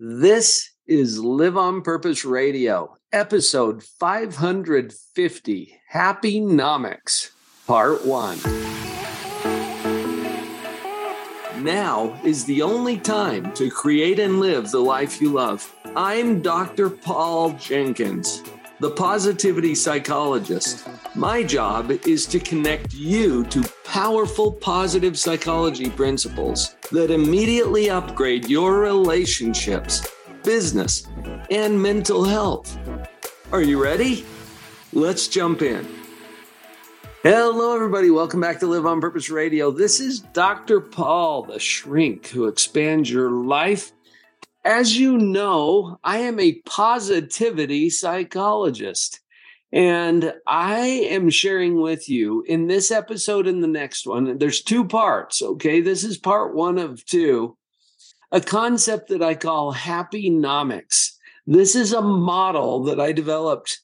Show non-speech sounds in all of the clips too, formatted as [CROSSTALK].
This is Live on Purpose Radio, episode 550 Happynomics, part one. Now is the only time to create and live the life you love. I'm Dr. Paul Jenkins, the positivity psychologist. My job is to connect you to powerful positive psychology principles that immediately upgrade your relationships, business, and mental health. Are you ready? Let's jump in. Hello, everybody. Welcome back to Live on Purpose Radio. This is Dr. Paul, the shrink who expands your life. As you know, I am a positivity psychologist. And I am sharing with you in this episode and the next one, there's two parts. Okay. This is part one of two, a concept that I call Happynomics. This is a model that I developed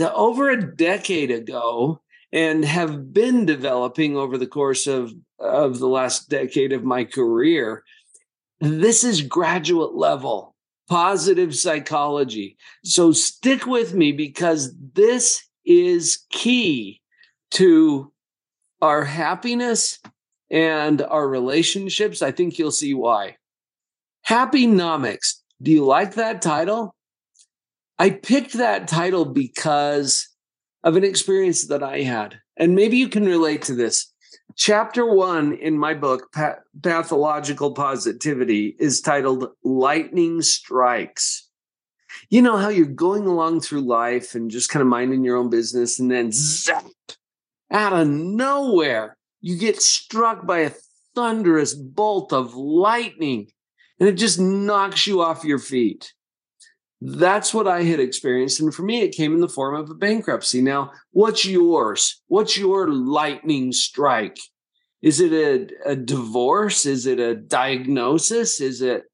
over a decade ago and have been developing over the course of, of the last decade of my career. This is graduate level positive psychology. So stick with me because this is key to our happiness and our relationships. I think you'll see why. Happynomics. Do you like that title? I picked that title because of an experience that I had. And maybe you can relate to this. Chapter one in my book, Pathological Positivity, is titled Lightning Strikes. You know how you're going along through life and just kind of minding your own business, and then zap, out of nowhere, you get struck by a thunderous bolt of lightning and it just knocks you off your feet. That's what I had experienced. And for me, it came in the form of a bankruptcy. Now, what's yours? What's your lightning strike? Is it a, a divorce? Is it a diagnosis? Is it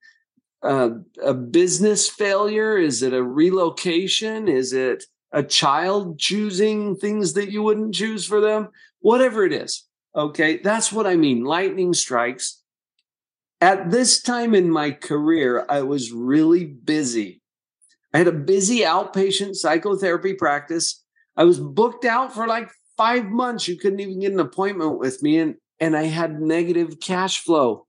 a, a business failure? Is it a relocation? Is it a child choosing things that you wouldn't choose for them? Whatever it is. Okay. That's what I mean. Lightning strikes. At this time in my career, I was really busy. I had a busy outpatient psychotherapy practice. I was booked out for like five months. You couldn't even get an appointment with me, and, and I had negative cash flow.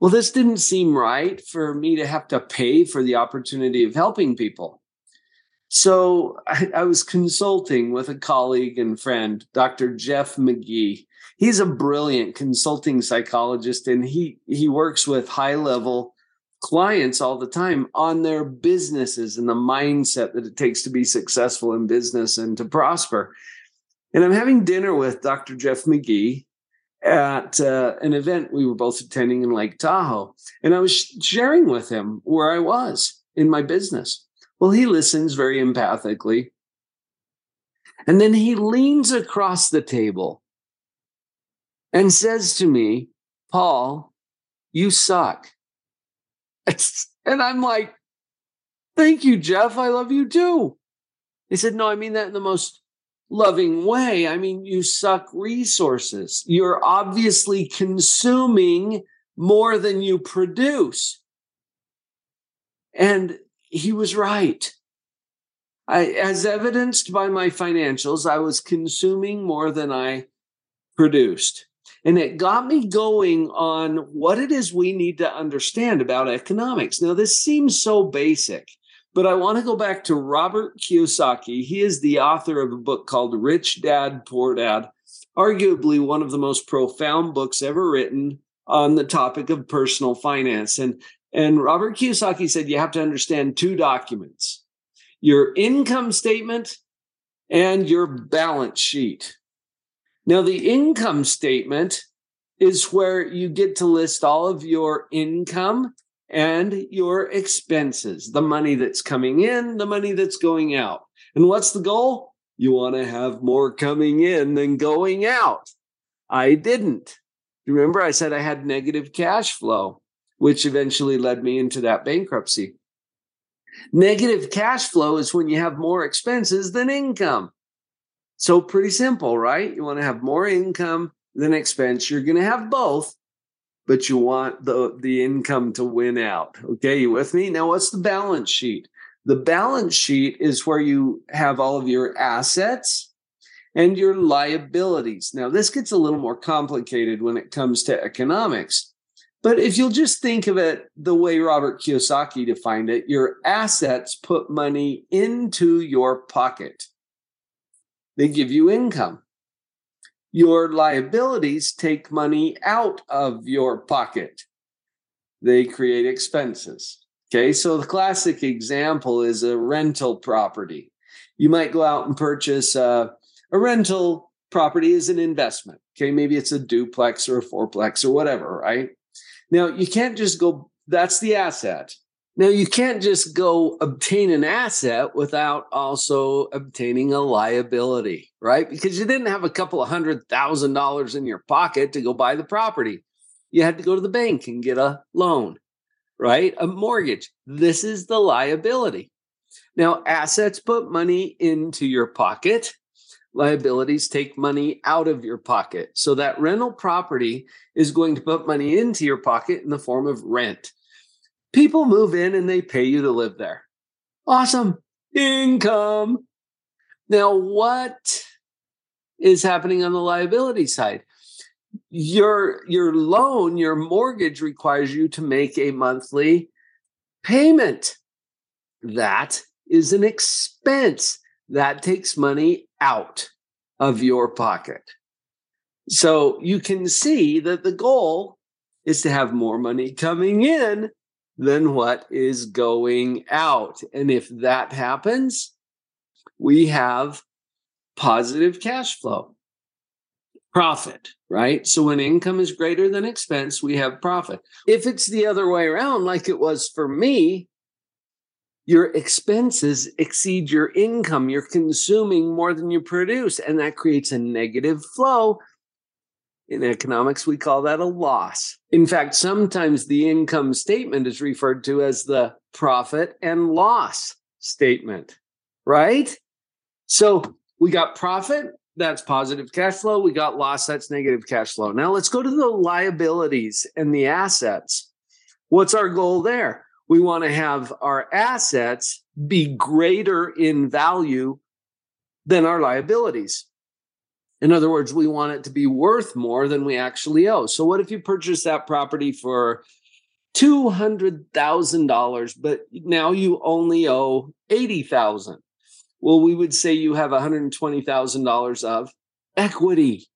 Well, this didn't seem right for me to have to pay for the opportunity of helping people. So I, I was consulting with a colleague and friend, Dr. Jeff McGee. He's a brilliant consulting psychologist, and he he works with high level clients all the time on their businesses and the mindset that it takes to be successful in business and to prosper. And I'm having dinner with Dr. Jeff McGee at uh, an event we were both attending in Lake Tahoe. And I was sharing with him where I was in my business. Well, he listens very empathically. And then he leans across the table and says to me, Paul, you suck. [LAUGHS] And I'm like, thank you, Jeff. I love you too. He said, no, I mean that in the most loving way. I mean, you suck resources. You're obviously consuming more than you produce. And he was right. I, as evidenced by my financials, I was consuming more than I produced. And it got me going on what it is we need to understand about economics. Now, this seems so basic, but I want to go back to Robert Kiyosaki. He is the author of a book called Rich Dad, Poor Dad, arguably one of the most profound books ever written on the topic of personal finance. And, and Robert Kiyosaki said you have to understand two documents your income statement and your balance sheet. Now, the income statement is where you get to list all of your income and your expenses, the money that's coming in, the money that's going out. And what's the goal? You want to have more coming in than going out. I didn't. Remember, I said I had negative cash flow, which eventually led me into that bankruptcy. Negative cash flow is when you have more expenses than income. So pretty simple, right? You want to have more income than expense. You're going to have both, but you want the, the income to win out. Okay, you with me? Now, what's the balance sheet? The balance sheet is where you have all of your assets and your liabilities. Now, this gets a little more complicated when it comes to economics. But if you'll just think of it the way Robert Kiyosaki defined it, your assets put money into your pocket. They give you income. Your liabilities take money out of your pocket. They create expenses. Okay, so the classic example is a rental property. You might go out and purchase a, a rental property as an investment. Okay, maybe it's a duplex or a fourplex or whatever, right? Now, you can't just go, that's the asset. Now, you can't just go obtain an asset without also obtaining a liability, right? Because you didn't have a couple of hundred thousand dollars in your pocket to go buy the property. You had to go to the bank and get a loan, right? A mortgage. This is the liability. Now, assets put money into your pocket, liabilities take money out of your pocket. So that rental property is going to put money into your pocket in the form of rent. People move in and they pay you to live there. Awesome. Income. Now, what is happening on the liability side? Your your loan, your mortgage requires you to make a monthly payment. That is an expense that takes money out of your pocket. So you can see that the goal is to have more money coming in than what is going out. And if that happens, we have positive cash flow, profit, right? So when income is greater than expense, we have profit. If it's the other way around, like it was for me, your expenses exceed your income. You're consuming more than you produce, and that creates a negative flow. In economics, we call that a loss. In fact, sometimes the income statement is referred to as the profit and loss statement, right? So we got profit, that's positive cash flow. We got loss, that's negative cash flow. Now let's go to the liabilities and the assets. What's our goal there? we want to have our assets be greater in value than our liabilities. In other words, we want it to be worth more than we actually owe. So, what if you purchase that property for $200,000, but now you only owe 80,000? Well, we would say you have $120,000 of equity.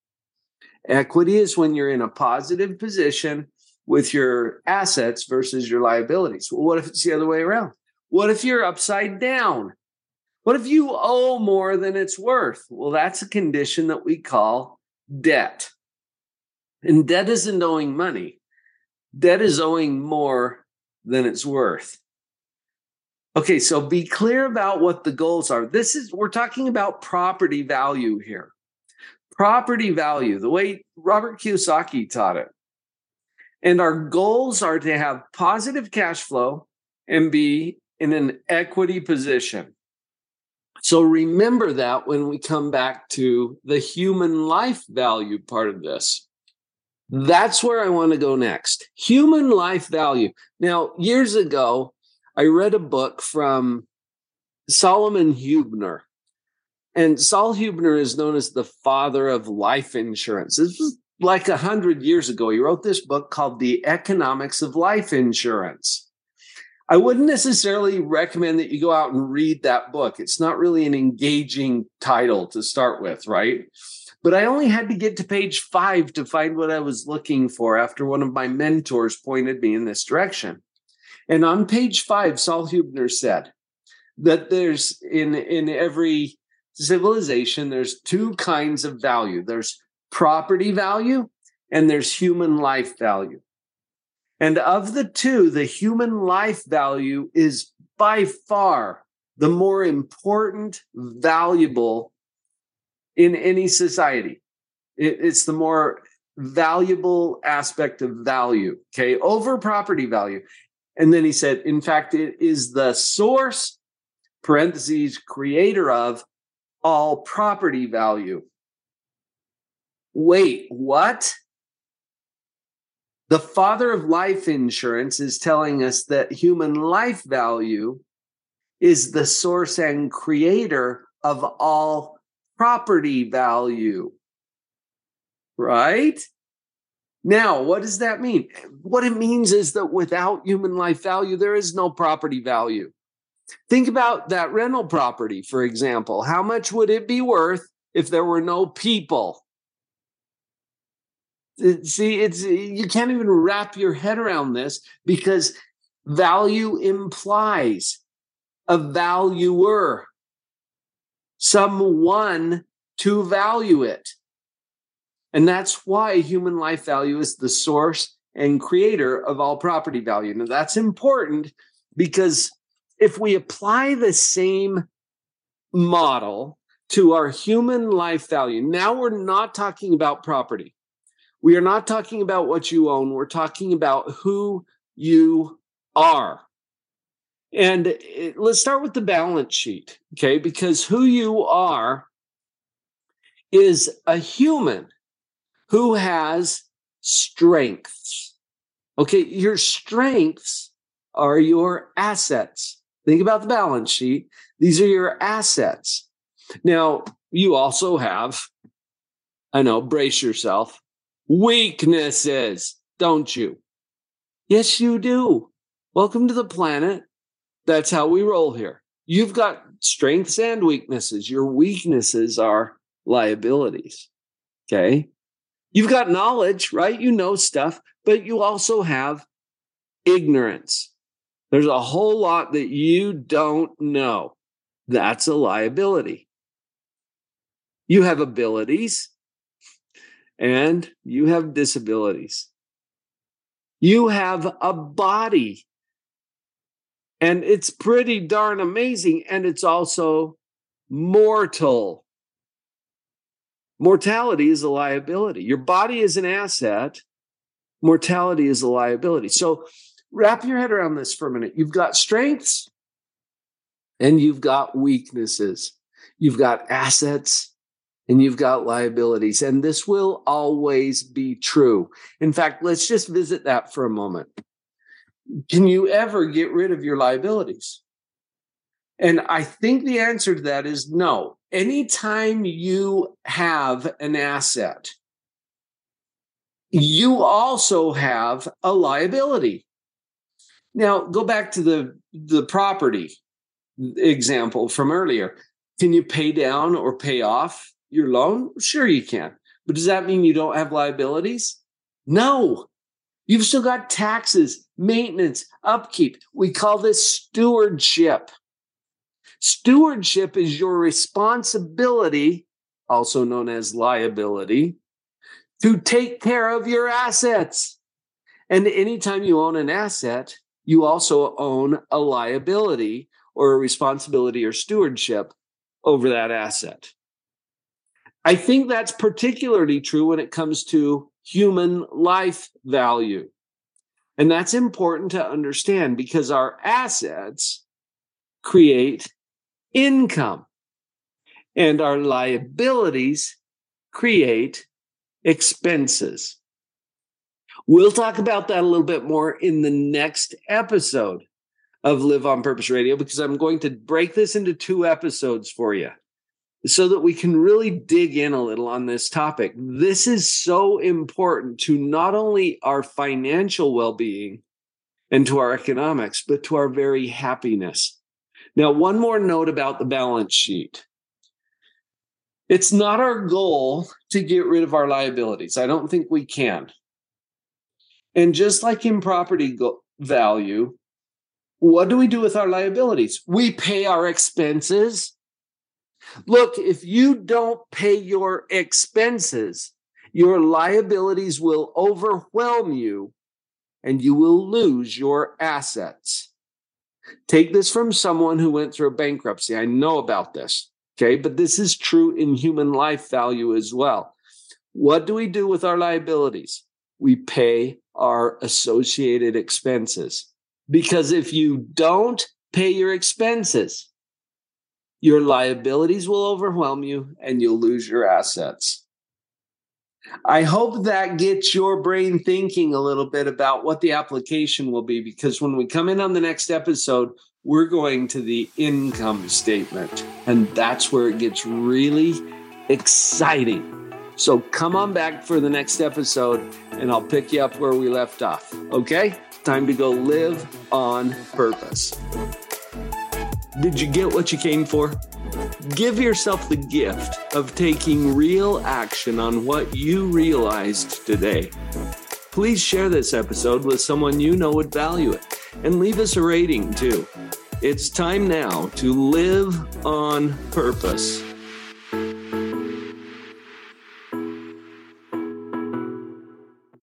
Equity is when you're in a positive position with your assets versus your liabilities. Well, what if it's the other way around? What if you're upside down? What if you owe more than it's worth? Well, that's a condition that we call debt. And debt isn't owing money, debt is owing more than it's worth. Okay, so be clear about what the goals are. This is, we're talking about property value here. Property value, the way Robert Kiyosaki taught it. And our goals are to have positive cash flow and be in an equity position. So remember that when we come back to the human life value part of this. That's where I want to go next. Human life value. Now, years ago, I read a book from Solomon Huebner. And Saul Huebner is known as the father of life insurance. This was like a hundred years ago, he wrote this book called The Economics of Life Insurance. I wouldn't necessarily recommend that you go out and read that book. It's not really an engaging title to start with, right? But I only had to get to page five to find what I was looking for after one of my mentors pointed me in this direction. And on page five, Saul Huebner said that there's in, in every civilization, there's two kinds of value. There's property value and there's human life value. And of the two, the human life value is by far the more important, valuable in any society. it's the more valuable aspect of value, okay, over property value. And then he said, in fact, it is the source, parentheses, creator of all property value wait, what? The father of life insurance is telling us that human life value is the source and creator of all property value. Right? Now, what does that mean? What it means is that without human life value, there is no property value. Think about that rental property, for example. How much would it be worth if there were no people? See, it's you can't even wrap your head around this because value implies a valuer, someone to value it. And that's why human life value is the source and creator of all property value. Now, that's important because if we apply the same model to our human life value, now we're not talking about property. We are not talking about what you own. We're talking about who you are. And it, let's start with the balance sheet, okay? Because who you are is a human who has strengths. Okay, your strengths are your assets. Think about the balance sheet. These are your assets. Now, you also have, I know, brace yourself, weaknesses, don't you? Yes, you do. Welcome to the planet that's how we roll here. You've got strengths and weaknesses. Your weaknesses are liabilities. Okay. You've got knowledge, right? You know stuff, but you also have ignorance. There's a whole lot that you don't know. That's a liability. You have abilities and you have disabilities. You have a body and it's pretty darn amazing. And it's also mortal. Mortality is a liability. Your body is an asset, mortality is a liability. So wrap your head around this for a minute. You've got strengths and you've got weaknesses, you've got assets and you've got liabilities. And this will always be true. In fact, let's just visit that for a moment can you ever get rid of your liabilities? And I think the answer to that is no. Anytime you have an asset, you also have a liability. Now, go back to the, the property example from earlier. Can you pay down or pay off your loan? Sure, you can. But does that mean you don't have liabilities? No. You've still got taxes, maintenance, upkeep. We call this stewardship. Stewardship is your responsibility, also known as liability, to take care of your assets. And anytime you own an asset, you also own a liability or a responsibility or stewardship over that asset. I think that's particularly true when it comes to human life value. And that's important to understand because our assets create income and our liabilities create expenses. We'll talk about that a little bit more in the next episode of Live on Purpose Radio because I'm going to break this into two episodes for you so that we can really dig in a little on this topic. This is so important to not only our financial well being and to our economics, but to our very happiness. Now, one more note about the balance sheet. It's not our goal to get rid of our liabilities. I don't think we can. And just like in property go- value, what do we do with our liabilities? We pay our expenses Look, if you don't pay your expenses, your liabilities will overwhelm you and you will lose your assets. Take this from someone who went through a bankruptcy. I know about this. Okay. But this is true in human life value as well. What do we do with our liabilities? We pay our associated expenses. Because if you don't pay your expenses, your liabilities will overwhelm you and you'll lose your assets. I hope that gets your brain thinking a little bit about what the application will be because when we come in on the next episode, we're going to the income statement. And that's where it gets really exciting. So come on back for the next episode and I'll pick you up where we left off. Okay? Time to go live on purpose. Did you get what you came for? Give yourself the gift of taking real action on what you realized today. Please share this episode with someone you know would value it and leave us a rating too. It's time now to live on purpose.